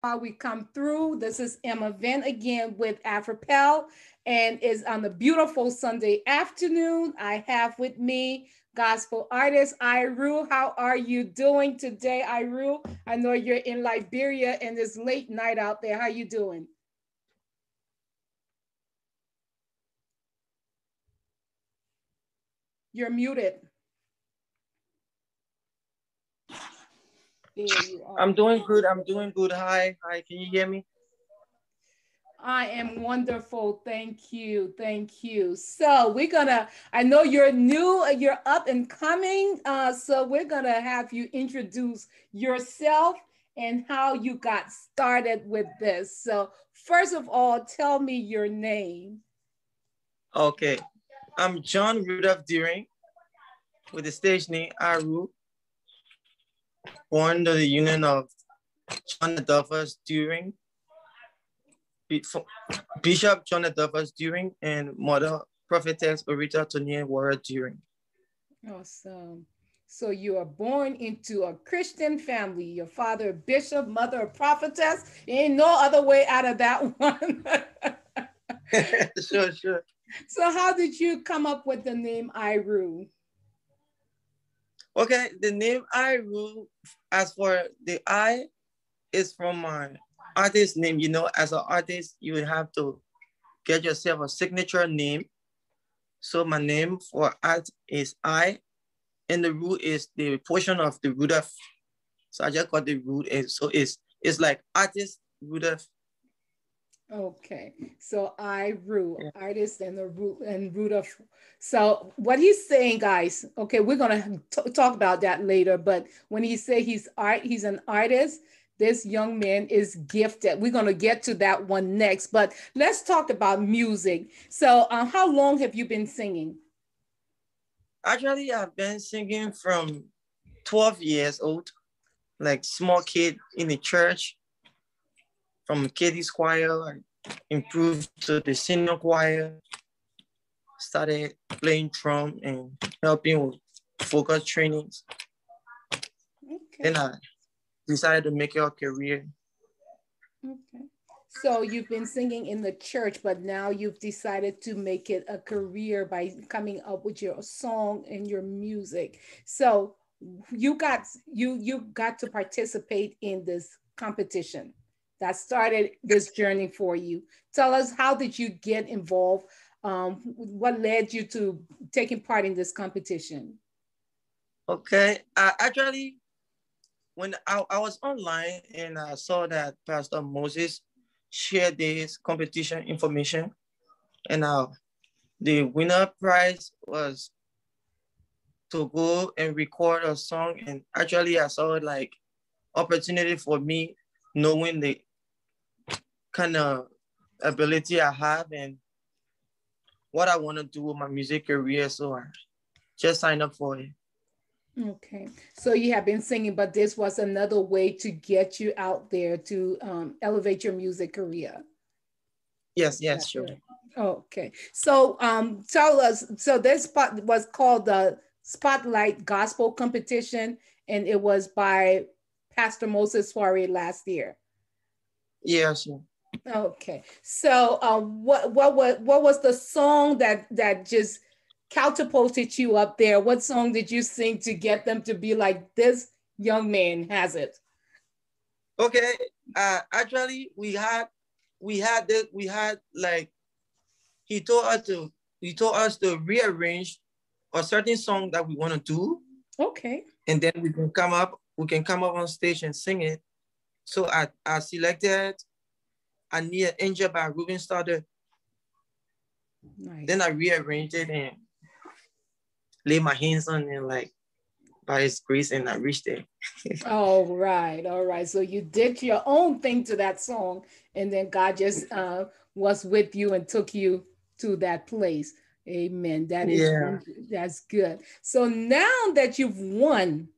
while we come through. This is Emma Venn again with AfriPel, and is on the beautiful Sunday afternoon. I have with me gospel artist Eyeru. How are you doing today, Eyeru? I know you're in Liberia and it's late night out there. How you doing? You're muted. I'm doing good. I'm doing good. Hi. Hi. Can you hear me? I am wonderful. Thank you. Thank you. So we're gonna, I know you're new, you're up and coming. Uh, so we're gonna have you introduce yourself and how you got started with this. So first of all, tell me your name. Okay. I'm John Rudolph Deering with the stage name Aru born to the union of John Adolphus During, Bishop John Adolphus During, and Mother Prophetess Orita Tonia Wara During. Awesome. So you are born into a Christian family. Your father, bishop, mother, prophetess. Ain't no other way out of that one. sure, sure. So how did you come up with the name Eyeru? Okay, the name I Eyeru, as for the I, is from my artist name. You know, as an artist, you would have to get yourself a signature name. So my name for art is I, and the root is the portion of the root of. So I just got the root, and so it's it's like artist of Okay, so I root artist and the root and root of. So what he's saying, guys. Okay, we're gonna talk about that later. But when he say he's art, he's an artist. This young man is gifted. We're gonna get to that one next. But let's talk about music. So, uh, how long have you been singing? Actually, I've been singing from 12 years old, like small kid in the church from Katie's choir, I improved to the senior choir, started playing drum and helping with focus trainings. Okay. Then I decided to make it a career. Okay. So you've been singing in the church, but now you've decided to make it a career by coming up with your song and your music. So you got you you got to participate in this competition that started this journey for you. Tell us how did you get involved? Um, what led you to taking part in this competition? Okay, actually, when I, I was online and I saw that Pastor Moses shared this competition information, and uh, the winner prize was to go and record a song. And actually, I saw like opportunity for me knowing the kind of ability I have and what I want to do with my music career. So I just signed up for it. Okay, so you have been singing, but this was another way to get you out there to um, elevate your music career. Yes, yes, That's sure. Okay, so um, tell us. So this spot was called the Spotlight Gospel Competition, and it was by Pastor Moses Soiree last year. Yes. Yeah, sure. Okay, so uh, what what what what was the song that that just catapulted you up there? What song did you sing to get them to be like this young man has it? Okay, uh, actually we had we had this we had like he told us to he told us to rearrange a certain song that we want to do. Okay. And then we can come up we can come up on stage and sing it. So I I selected I need an angel by Ruben Studdard. Nice. Then I rearranged it and laid my hands on it like by his grace and I reached it. all right, all right. So you did your own thing to that song and then God just uh, was with you and took you to that place. Amen. That is yeah. that's good. So now that you've won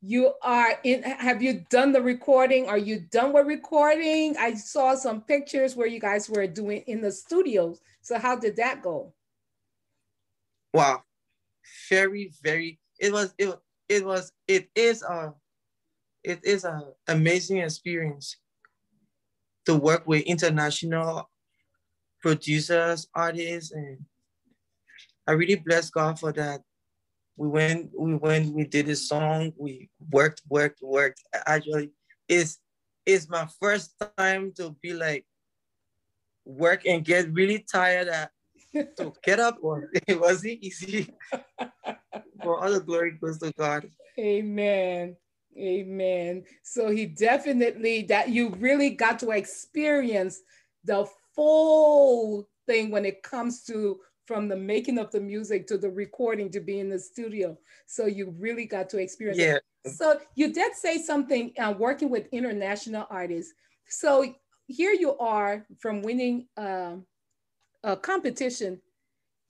you are in have you done the recording? Are you done with recording? I saw some pictures where you guys were doing in the studios. So how did that go? Wow. Very very it was it, it was it is a it is a amazing experience to work with international producers, artists, and I really bless God for that. We went, we went, we did a song, we worked, worked, worked. Actually, it's it's my first time to be like work and get really tired at to get up or it wasn't easy. For all the glory goes to God. Amen. Amen. So he definitely that you really got to experience the full thing when it comes to from the making of the music to the recording to be in the studio. So you really got to experience yeah. It. So you did say something uh, working with international artists. So here you are from winning uh, a competition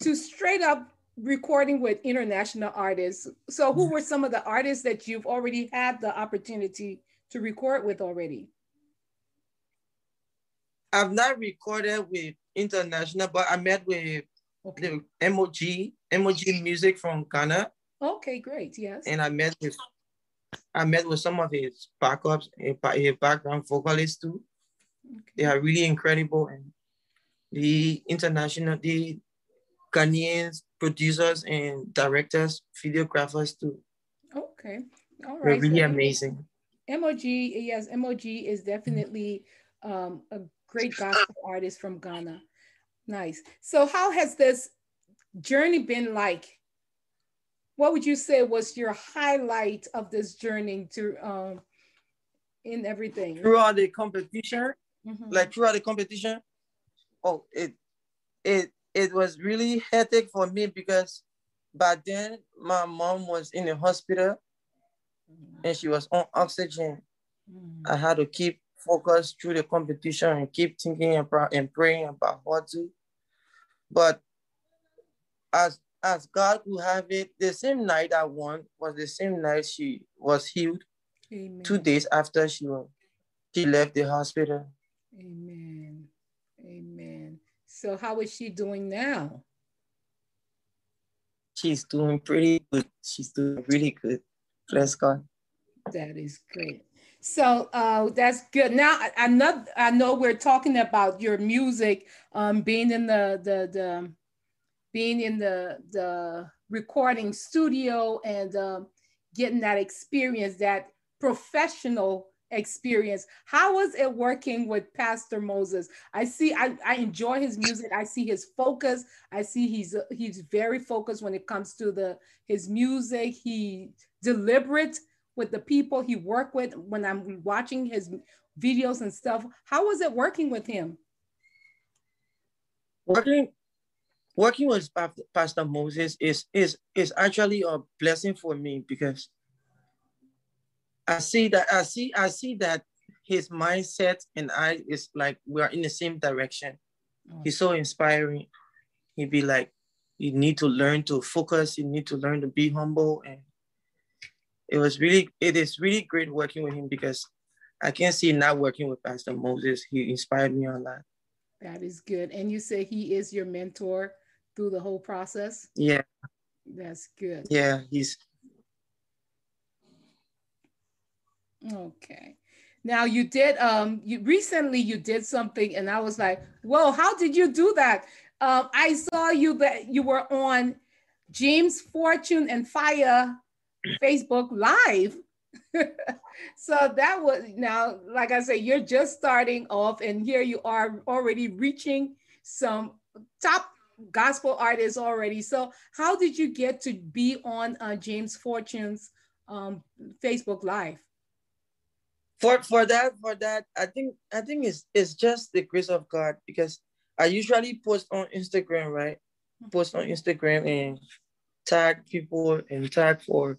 to straight up recording with international artists. So who were some of the artists that you've already had the opportunity to record with already? I've not recorded with international, but I met with okay. the MOG, MOG Music from Ghana. Okay, great. Yes. And I met with I met with some of his backups, his background vocalists too. Okay. They are really incredible and the international, the Ghanaians, producers and directors, videographers too. Okay. All right. They're really so amazing. MOG, yes, MOG is definitely um, a great gospel artist from Ghana. Nice. So how has this journey been like? What would you say was your highlight of this journey to um in everything? Throughout the competition, mm-hmm. like throughout the competition, oh, it it it was really hectic for me because by then my mom was in the hospital mm-hmm. and she was on oxygen. Mm-hmm. I had to keep focus through the competition and keep thinking about and praying about what to. But as as God would have it, the same night I won was the same night she was healed. Amen. Two days after she was, she left the hospital. Amen. Amen. So how is she doing now? She's doing pretty good. She's doing really good. Bless God. That is great. So uh, that's good. Now I, I know I know we're talking about your music, um, being in the the the being in the the recording studio and um, getting that experience, that professional experience. How was it working with Pastor Moses? I see, I, I enjoy his music. I see his focus. I see he's he's very focused when it comes to the his music. He deliberate with the people he worked with when I'm watching his videos and stuff. How was it working with him? Working working with Pastor Moses is is is actually a blessing for me because I see that I see I see that his mindset and I is like we are in the same direction. Oh. He's so inspiring. He'd be like, you need to learn to focus, you need to learn to be humble and it was really, it is really great working with him because I can't see not working with Pastor Moses. He inspired me a lot. That is good. And you say he is your mentor through the whole process? Yeah. That's good. Yeah, he's. Okay. Now you did um you recently you did something and I was like, whoa, how did you do that? Um, I saw you that you were on James Fortune and FIYA Facebook Live. so that was now, like I said, you're just starting off, and here you are already reaching some top gospel artists already. So, how did you get to be on uh, James Fortune's um, Facebook Live? For for that for that, I think I think it's it's just the grace of God because I usually post on Instagram, right? Post on Instagram and tag people and tag for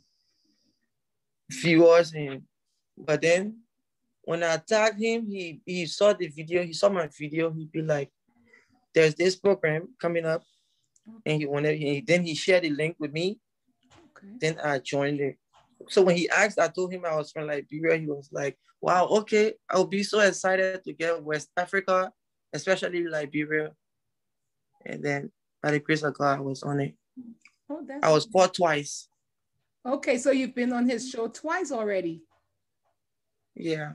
viewers and but then when I tagged him, he he saw the video, he saw my video, he'd be like, there's this program coming up. And he wanted he, then he shared the link with me. Okay. Then I joined it. So when he asked, I told him I was from Liberia. He was like, wow, okay. I'll be so excited to get West Africa, especially Liberia. And then by the grace of God, I was on it. Oh, I was caught twice. Okay, so you've been on his show twice already. Yeah.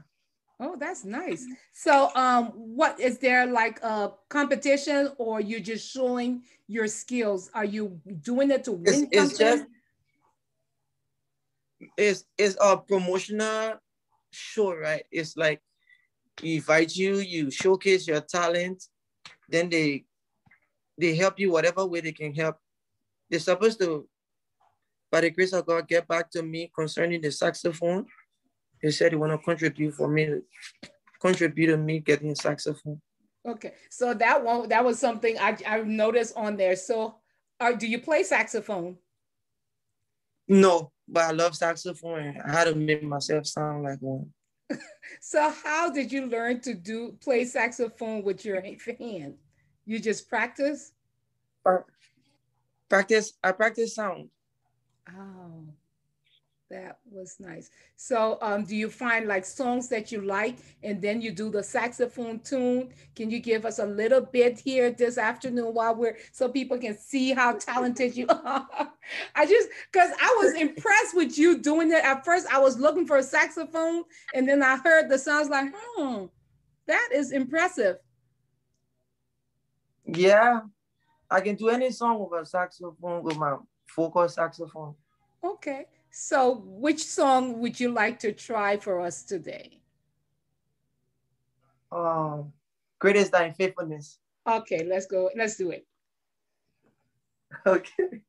Oh, that's nice. So, um, what is there like a competition, or you're just showing your skills? Are you doing it to win? It's, it's just it's it's a promotional show, right? It's like you invite you, you showcase your talent, then they they help you whatever way they can help. They're supposed to, by the grace of God, get back to me concerning the saxophone. He said he want to contribute for me, contribute to me getting saxophone. Okay, so that one that was something I I noticed on there. So, uh, do you play saxophone? No, but I love saxophone. I had to make myself sound like one. so, how did you learn to do play saxophone with your hand? You just practice? Practice. I practice sound. Oh, that was nice. So, um, do you find like songs that you like, and then you do the saxophone tune? Can you give us a little bit here this afternoon while we're so people can see how talented you are? I just because I was impressed with you doing it. At first, I was looking for a saxophone, and then I heard the sounds like, hmm, that is impressive. Yeah, I can do any song with a saxophone, with my vocal saxophone. Okay. So which song would you like to try for us today? Um, Great Is Thy Faithfulness. Okay, let's go. Let's do it. Okay.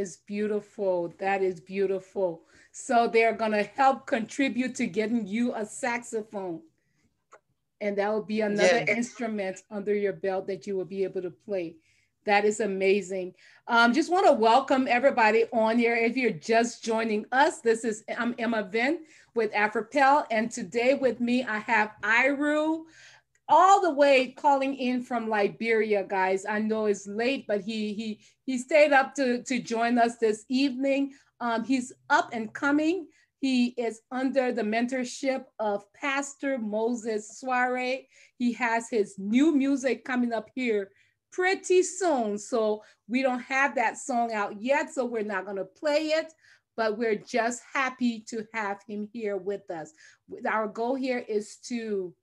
Is beautiful. That is beautiful. So they're going to help contribute to getting you a saxophone. And that will be another yeah. instrument under your belt that you will be able to play. That is amazing. Um, just want to welcome everybody on here. If you're just joining us, this is I'm Emma Venn with Afropel, and today with me I have Eyeru all the way calling in from Liberia, guys. I know it's late, but he he he stayed up to to join us this evening. Um, he's up and coming. He is under the mentorship of Pastor Moses Soare. He has his new music coming up here pretty soon. So we don't have that song out yet, so we're not going to play it, but we're just happy to have him here with us. Our goal here is to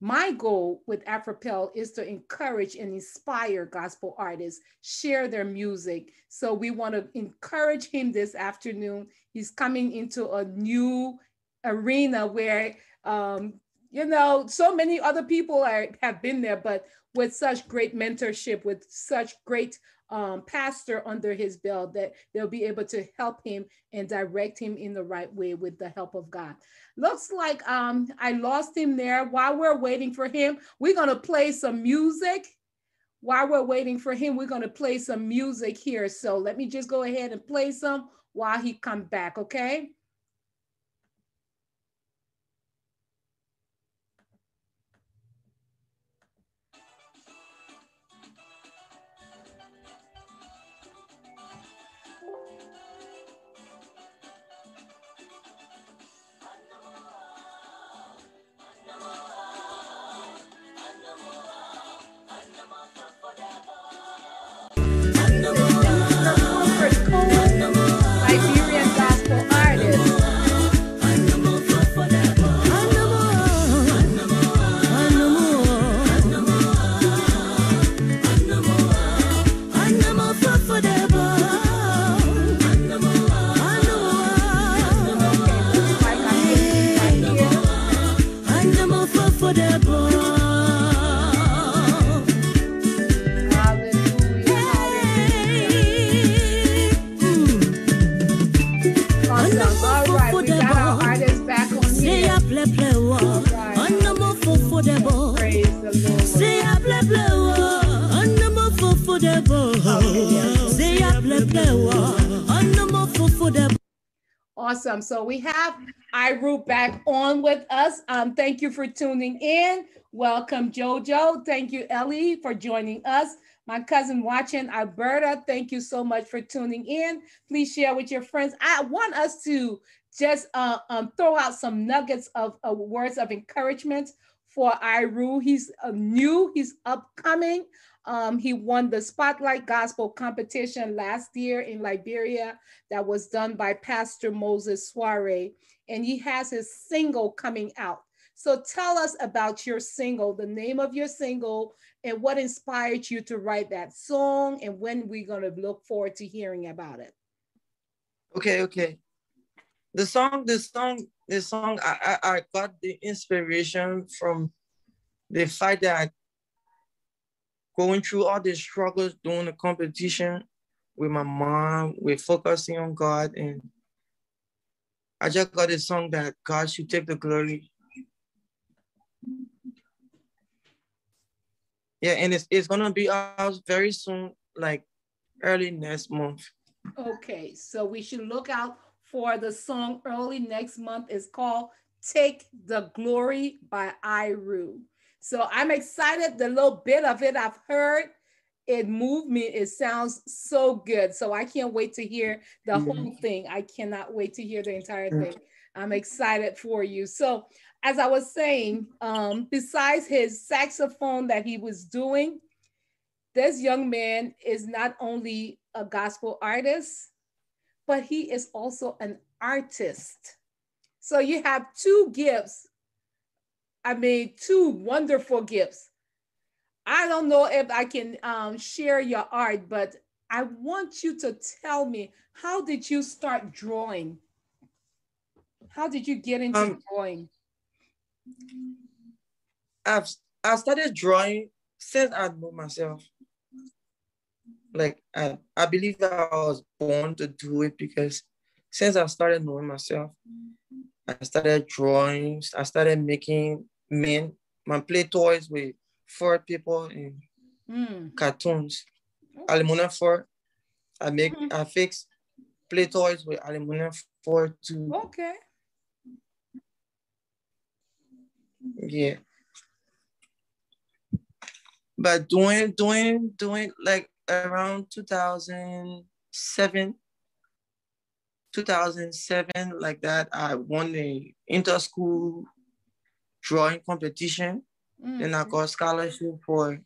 my goal with Afropel is to encourage and inspire gospel artists, share their music. So we want to encourage him this afternoon. He's coming into a new arena where, um, you know, so many other people are, have been there, but with such great mentorship, with such great um, pastor under his belt that they'll be able to help him and direct him in the right way with the help of God. Looks like um, I lost him there. While we're waiting for him, we're going to play some music. While we're waiting for him, we're going to play some music here. So let me just go ahead and play some while he comes back, okay? Awesome. So we have Eyeru back on with us. Um, thank you for tuning in. Welcome, Jojo. Thank you, Ellie, for joining us. My cousin watching, Alberta, thank you so much for tuning in. Please share with your friends. I want us to just uh, um, throw out some nuggets of uh, words of encouragement for Eyeru. He's uh, new, he's upcoming. Um, he won the Spotlight Gospel competition last year in Liberia that was done by Pastor Moses Soare, and he has his single coming out. So tell us about your single, the name of your single, and what inspired you to write that song, and when we're going to look forward to hearing about it. Okay, okay. The song, the song, the song, I, I, I got the inspiration from the fact that going through all the struggles doing the competition with my mom, we're focusing on God, and I just got a song that God should take the glory Yeah, and it's it's gonna be out very soon, like early next month. Okay, so we should look out for the song early next month. It's called Take the Glory by Eyeru. So I'm excited. The little bit of it I've heard, it moved me. It sounds so good. So I can't wait to hear the mm-hmm. whole thing. I cannot wait to hear the entire thing. I'm excited for you. So as I was saying, um, besides his saxophone that he was doing, this young man is not only a gospel artist, but he is also an artist. So you have two gifts. I mean, two wonderful gifts. I don't know if I can um, share your art, but I want you to tell me how did you start drawing? How did you get into um, drawing? I've I started drawing since I know myself. Like I, I believe I was born to do it because since I started knowing myself, I started drawing, I started making men, my play toys with four people in mm. cartoons. Okay. Aluminum four. I make mm-hmm. I fix play toys with aluminum four too. Okay. Yeah. But doing, doing, doing like around 2007, 2007, like that, I won the inter-school drawing competition. Mm-hmm. Then I got scholarship for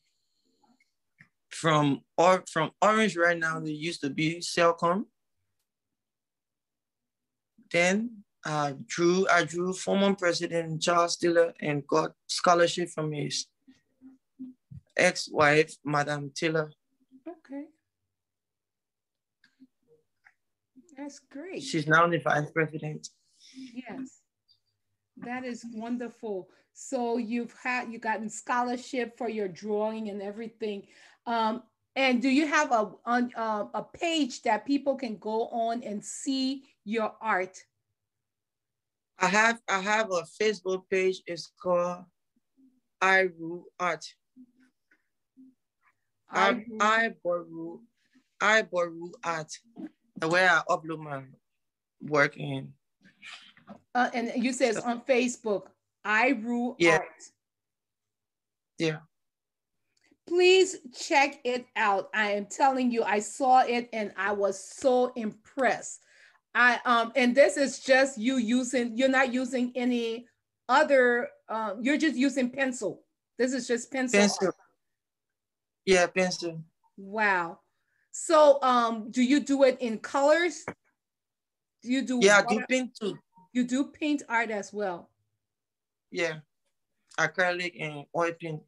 from or from Orange right now. They used to be Cellcom. Then uh, drew I drew former President Charles Taylor and got scholarship from his ex-wife, Madame Taylor. Okay. That's great. She's now the vice president. Yes. That is wonderful. So you've had you gotten scholarship for your drawing and everything. Um, and do you have a on uh, a page that people can go on and see your art? I have I have a Facebook page. It's called Eyeru Art. I I Boru I Boru Art. Where I upload my work in. Uh, and you said it's on Facebook. Eyeru yeah. Art. Yeah. Please check it out. I am telling you, I saw it and I was so impressed. I um and this is just you using you're not using any other um you're just using pencil. This is just pencil. Pencil. Art. Yeah, pencil. Wow. So um do you do it in colors? Do you do Yeah, I do paint too. You do paint art as well. Yeah. Acrylic and oil paint.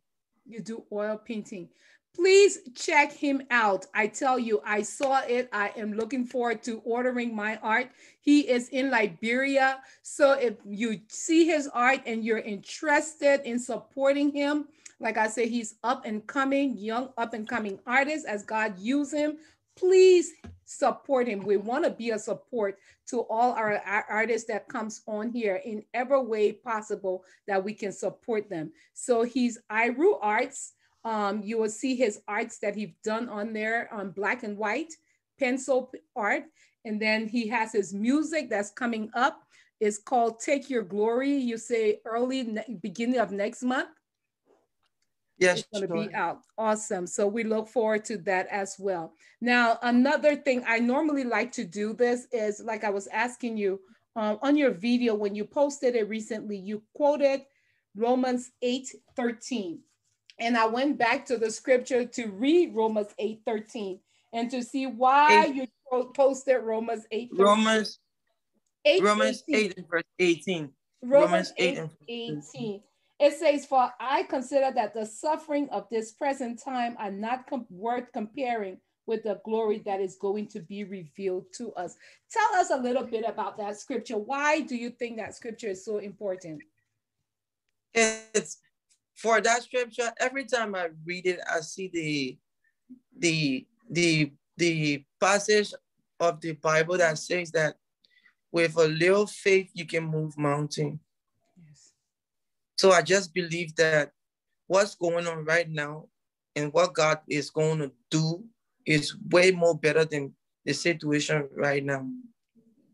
You do oil painting please check him out. I tell you, I saw it. I am looking forward to ordering my art. He is in Liberia. So if you see his art and you're interested in supporting him, like I said, he's up and coming, young up and coming artist as God use him. Please support him. We want to be a support to all our, our artists that comes on here in every way possible that we can support them. So he's Eyeru Arts. Um, you will see his arts that he's done on there on black and white pencil art. And then he has his music that's coming up. It's called Take Your Glory. You say early beginning of next month. Yes, it's going to sure. be out. Awesome. So we look forward to that as well. Now, another thing I normally like to do this is like I was asking you um, on your video when you posted it recently, you quoted Romans 8 13. And I went back to the scripture to read Romans 8 13 and to see why eight. you posted Romans 8 13. Romans 8 Romans 8 verse 18. Romans, Romans 8, 8 18. It says, For I consider that the suffering of this present time are not com worth comparing with the glory that is going to be revealed to us. Tell us a little bit about that scripture. Why do you think that scripture is so important? It's for that scripture, every time I read it, I see the the the the passage of the Bible that says that with a little faith you can move mountain. So I just believe that what's going on right now and what God is going to do is way more better than the situation right now.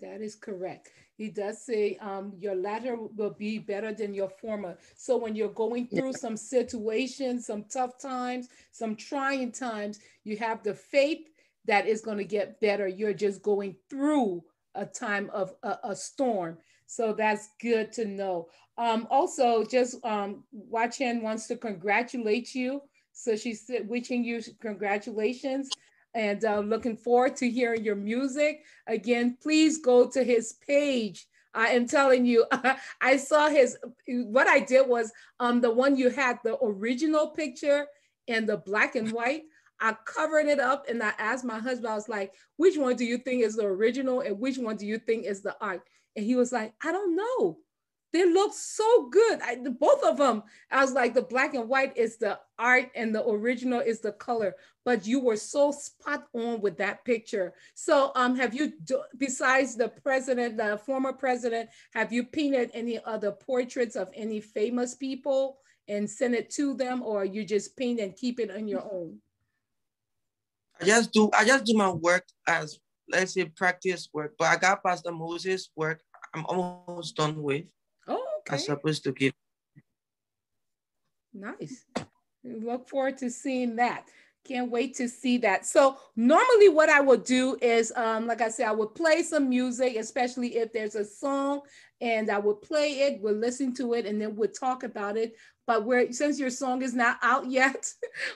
That is correct. He does say um, your latter will be better than your former. So when you're going through some situations, some tough times, some trying times, you have the faith that is going to get better. You're just going through a time of a, a storm. So that's good to know. Um, also, just um, wants to congratulate you. So she's wishing you congratulations and uh, looking forward to hearing your music. Again, please go to his page. I am telling you, I saw his, what I did was um, the one you had the original picture and the black and white. I covered it up and I asked my husband, I was like, which one do you think is the original and which one do you think is the art? And he was like, I don't know they look so good. I, both of them. I was like, the black and white is the art and the original is the color. But you were so spot on with that picture. So, um, have you, besides the president, the former president, have you painted any other portraits of any famous people and sent it to them, or you just paint and keep it on your own? I just do. I just do my work as let's say practice work. But I got Pastor Moses' work. I'm almost done with. Oh, okay. I'm supposed to give. Nice. look forward to seeing that. Can't wait to see that. So normally what I would do is, um, like I said, I would play some music, especially if there's a song and I would play it, we'll listen to it, and then we'll talk about it. But where since your song is not out yet,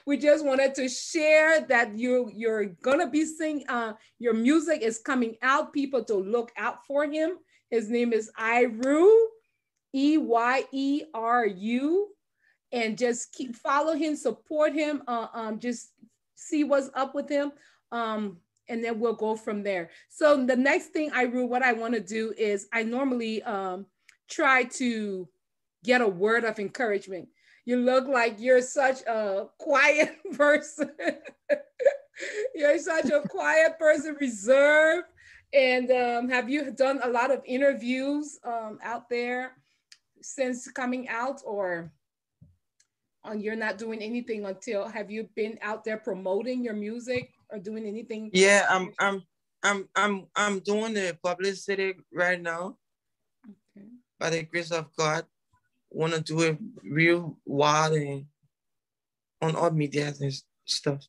we just wanted to share that you you're gonna be singing. Uh, your music is coming out. People to look out for him. His name is Eyeru, E Y E R U, and just keep follow him, support him, uh, um, just see what's up with him. Um, and then we'll go from there. So the next thing I rule, what I want to do is I normally um, try to get a word of encouragement. You look like you're such a quiet person. you're such a quiet person, reserved. And um, have you done a lot of interviews um, out there? since coming out or on you're not doing anything until have you been out there promoting your music or doing anything? Yeah i'm i'm i'm i'm i'm doing the publicity right now. Okay. by the grace of god want to do it real wild and on all media and stuff.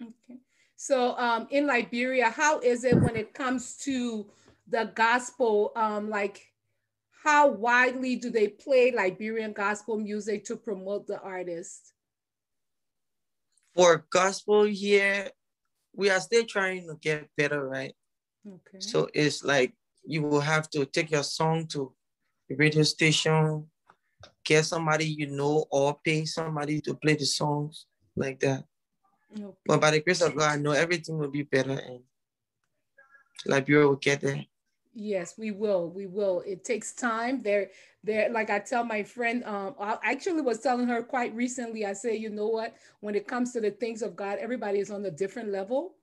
Okay. So um in liberia how is it when it comes to the gospel um like how widely do they play Liberian gospel music to promote the artist? For gospel here, we are still trying to get better, right? Okay. So it's like you will have to take your song to the radio station, get somebody you know, or pay somebody to play the songs like that. Okay. But by the grace of God, I know everything will be better and Liberia will get there. Yes, we will. We will. It takes time. There, there. Like I tell my friend, um, I actually was telling her quite recently. I say, you know what? When it comes to the things of God, everybody is on a different level.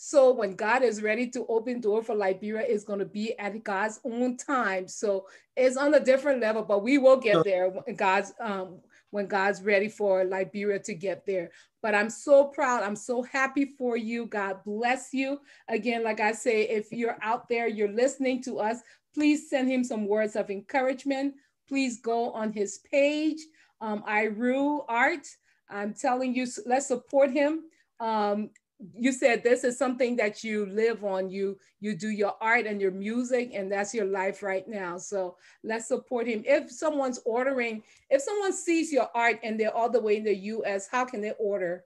So when God is ready to open door for Liberia, it's going to be at God's own time. So it's on a different level, but we will get there. God's um, when God's ready for Liberia to get there. But I'm so proud. I'm so happy for you. God bless you. Again, like I say, if you're out there, you're listening to us, please send him some words of encouragement. Please go on his page, um, Eyeru Art. I'm telling you, let's support him. Um, you said this is something that you live on. You you do your art and your music and that's your life right now. So let's support him. If someone's ordering if someone sees your art and they're all the way in the us how can they order?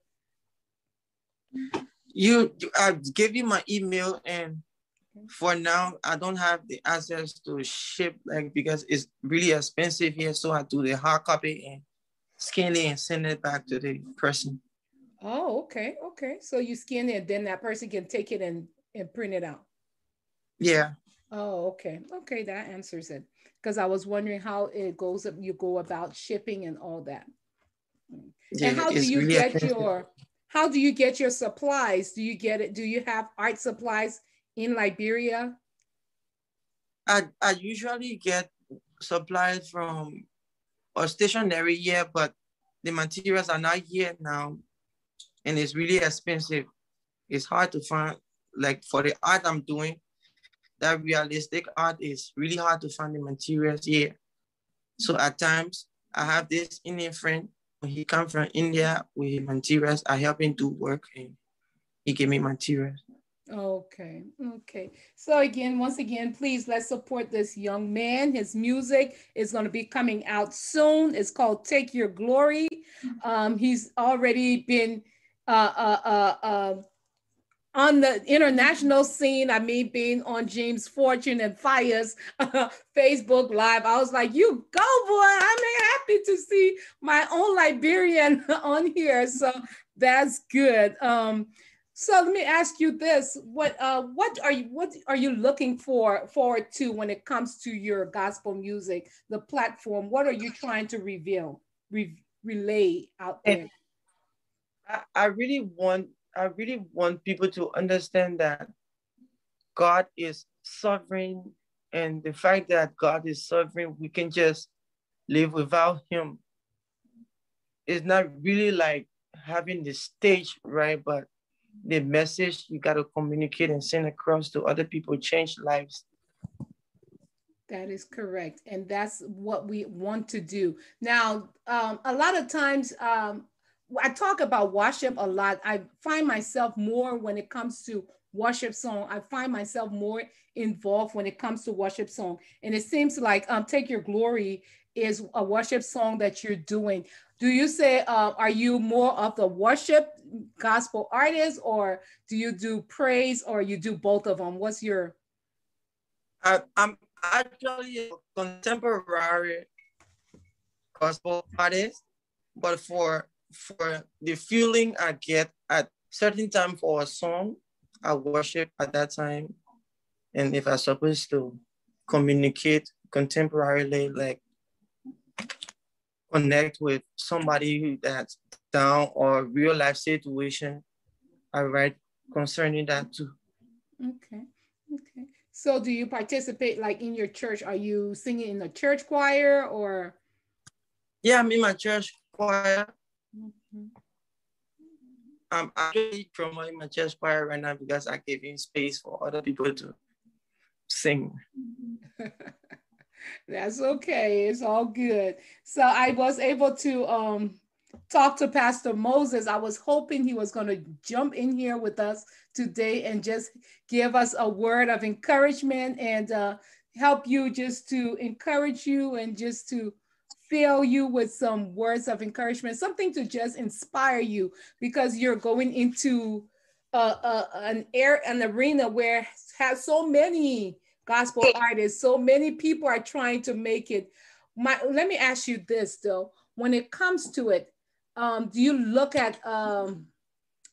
You i give you my email and for now i don't have the access to ship like because it's really expensive here. So i do the hard copy and scan it and send it back to the person Oh, okay, okay. So you scan it, then that person can take it and, and print it out. Yeah. Oh, okay. Okay, that answers it. Because I was wondering how it goes up, you go about shipping and all that. Yeah, and how do you really get your how do you get your supplies? Do you get it? Do you have art supplies in Liberia? I, I usually get supplies from a stationery here, but the materials are not here now and it's really expensive. It's hard to find, like for the art I'm doing, that realistic art is really hard to find the materials here. So at times I have this Indian friend, he come from India with materials. I help him do work and he give me materials. Okay, okay. So again, once again, please let's support this young man. His music is going to be coming out soon. It's called Take Your Glory. Um, he's already been Uh, uh, uh, um, on the international scene, I mean, being on James Fortune and FIYA's Facebook Live, I was like, "You go, boy! I'm happy to see my own Liberian on here." So that's good. Um, so let me ask you this: what uh, what are you what are you looking for forward to when it comes to your gospel music, the platform? What are you trying to reveal, re- relay out there? I, I really want I really want people to understand that God is sovereign and the fact that God is sovereign, we can just live without him. It's not really like having the stage, right? But the message you got to communicate and send across to other people change lives. That is correct. And that's what we want to do. Now, um, a lot of times, um, I talk about worship a lot. I find myself more when it comes to worship song. I find myself more involved when it comes to worship song. And it seems like um, Take Your Glory is a worship song that you're doing. Do you say, uh, are you more of the worship gospel artist or do you do praise or you do both of them? What's your? I, I'm actually a contemporary gospel artist, but for for the feeling I get at certain time for a song, I worship at that time. And if I'm supposed to communicate contemporarily, like connect with somebody that's down or real life situation, I write concerning that too. Okay. Okay. So do you participate like in your church? Are you singing in the church choir or? Yeah, I'm in my church choir. Mm-hmm. I'm actually promoting my chest choir right now because I gave you space for other people to sing. That's okay. It's all good. So I was able to um, talk to Pastor Moses. I was hoping he was going to jump in here with us today and just give us a word of encouragement and uh, help you just to encourage you and just to fill you with some words of encouragement, something to just inspire you because you're going into a, a, an air, an arena where has so many gospel artists, so many people are trying to make it. My, let me ask you this though, when it comes to it, um, do you look at, um,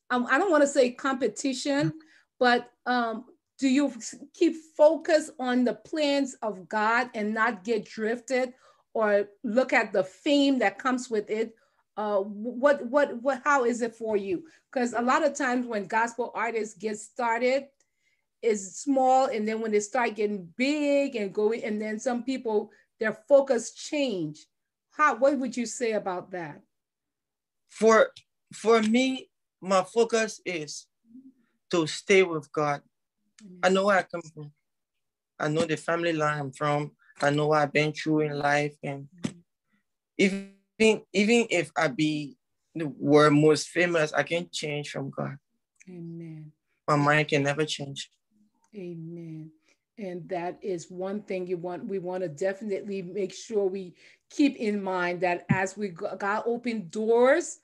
um I don't want to say competition, but um, do you keep focus on the plans of God and not get drifted or look at the theme that comes with it uh, what what what how is it for you because a lot of times when gospel artists get started is small and then when they start getting big and going and then some people their focus change how what would you say about that? For for me, my focus is to stay with God. I know where I come from. I know the family line I'm from. I know what I've been through in life. And even, even if I be the world most famous, I can change from God. Amen. My mind can never change. Amen. And that is one thing you want. We want to definitely make sure we keep in mind that as we got open doors,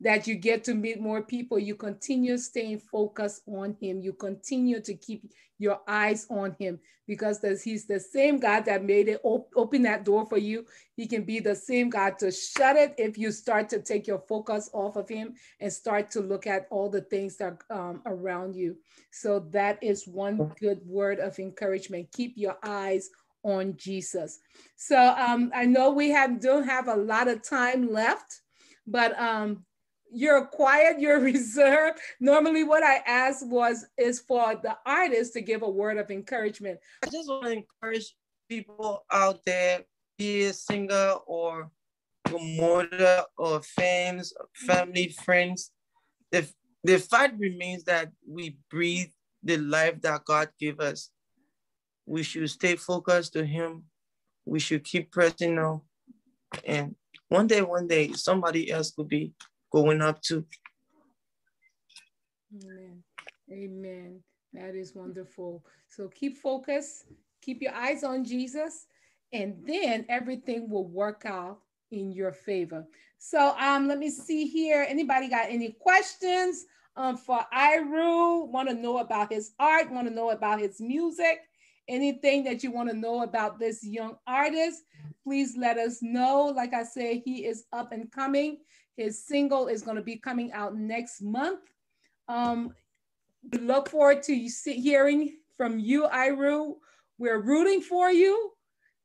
that you get to meet more people. You continue staying focused on Him. You continue to keep your eyes on Him because He's the same God that made it op- open that door for you. He can be the same God to shut it if you start to take your focus off of Him and start to look at all the things that are um, around you. So that is one good word of encouragement. Keep your eyes on Jesus. So um, I know we have don't have a lot of time left, but um, you're quiet, you're reserved. Normally, what I asked was is for the artist to give a word of encouragement. I just want to encourage people out there, be a singer or promoter or fans, family, friends. The, the fact remains that we breathe the life that God gave us. We should stay focused to Him. We should keep pressing on. And one day, one day, somebody else could be going up to. Amen. Amen. That is wonderful. So keep focused, keep your eyes on Jesus, and then everything will work out in your favor. So um, let me see here. Anybody got any questions um, for Eyeru? Want to know about his art? Want to know about his music? Anything that you want to know about this young artist? Please let us know. Like I said, he is up and coming. His single is going to be coming out next month. Um, we look forward to hearing from you, Eyeru. We're rooting for you.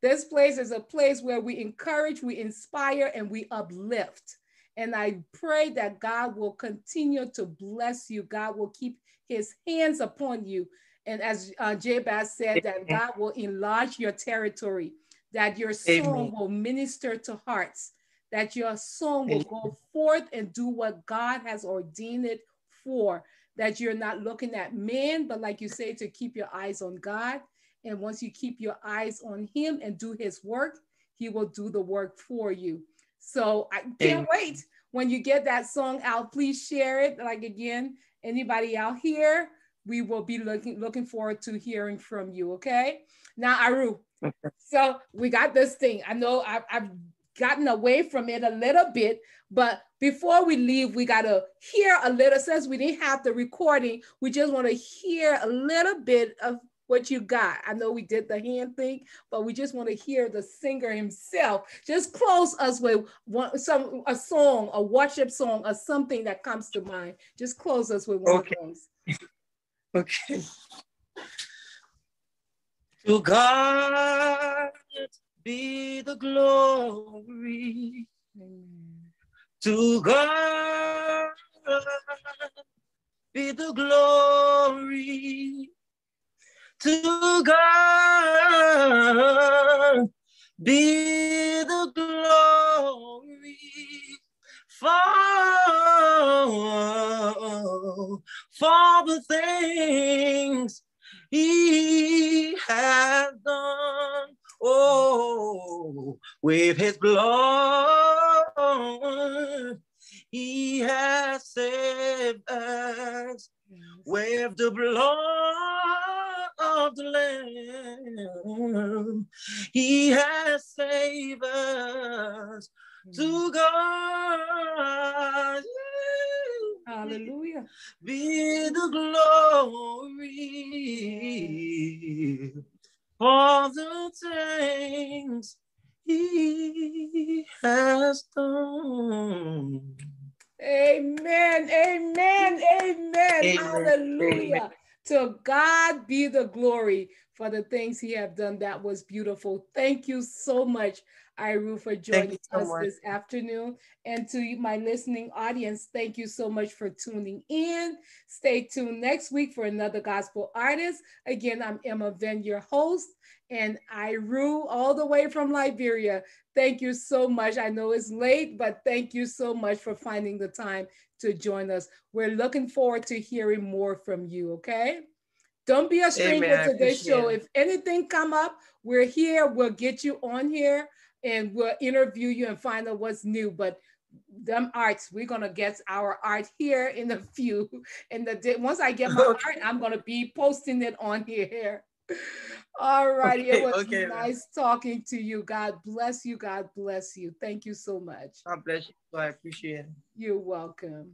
This place is a place where we encourage, we inspire, and we uplift. And I pray that God will continue to bless you. God will keep his hands upon you. And as uh, Jabez said, that God will enlarge your territory, that your soul Amen. will minister to hearts, that your song will go forth and do what God has ordained it for. That you're not looking at man, but like you say, to keep your eyes on God. And once you keep your eyes on Him and do His work, He will do the work for you. So I can't wait when you get that song out. Please share it. Like again, anybody out here, we will be looking looking forward to hearing from you. Okay. Now, Eyeru. So we got this thing. I know I've, I've gotten away from it a little bit. But before we leave, we got to hear a little, since we didn't have the recording, we just want to hear a little bit of what you got. I know we did the hand thing, but we just want to hear the singer himself. Just close us with one, some a song, a worship song, or something that comes to mind. Just close us with one okay. of those. okay. To God be the glory to God. Be the glory to God. Be the glory for, for the things he has done Oh, with his blood, he has saved us. With the blood of the Lamb, he has saved us. To God, Hallelujah. Be the glory for the things he has done. Amen, amen, amen, amen. Hallelujah. Amen. To God be the glory for the things he have done. That was beautiful. Thank you so much, Eyeru, for joining so us much. this afternoon. And to my listening audience, thank you so much for tuning in. Stay tuned next week for another gospel artist. Again, I'm Emma Venn, your host, and Eyeru, all the way from Liberia. Thank you so much. I know it's late, but thank you so much for finding the time to join us. We're looking forward to hearing more from you, okay? Don't be a stranger Amen. to this show. If anything come up, we're here. We'll get you on here and we'll interview you and find out what's new. But them arts, we're gonna get our art here in a few. And the once I get my art, I'm gonna be posting it on here. All righty. Okay, it was okay, nice man. talking to you. God bless you. God bless you. Thank you so much. God bless you. I appreciate it. You're welcome.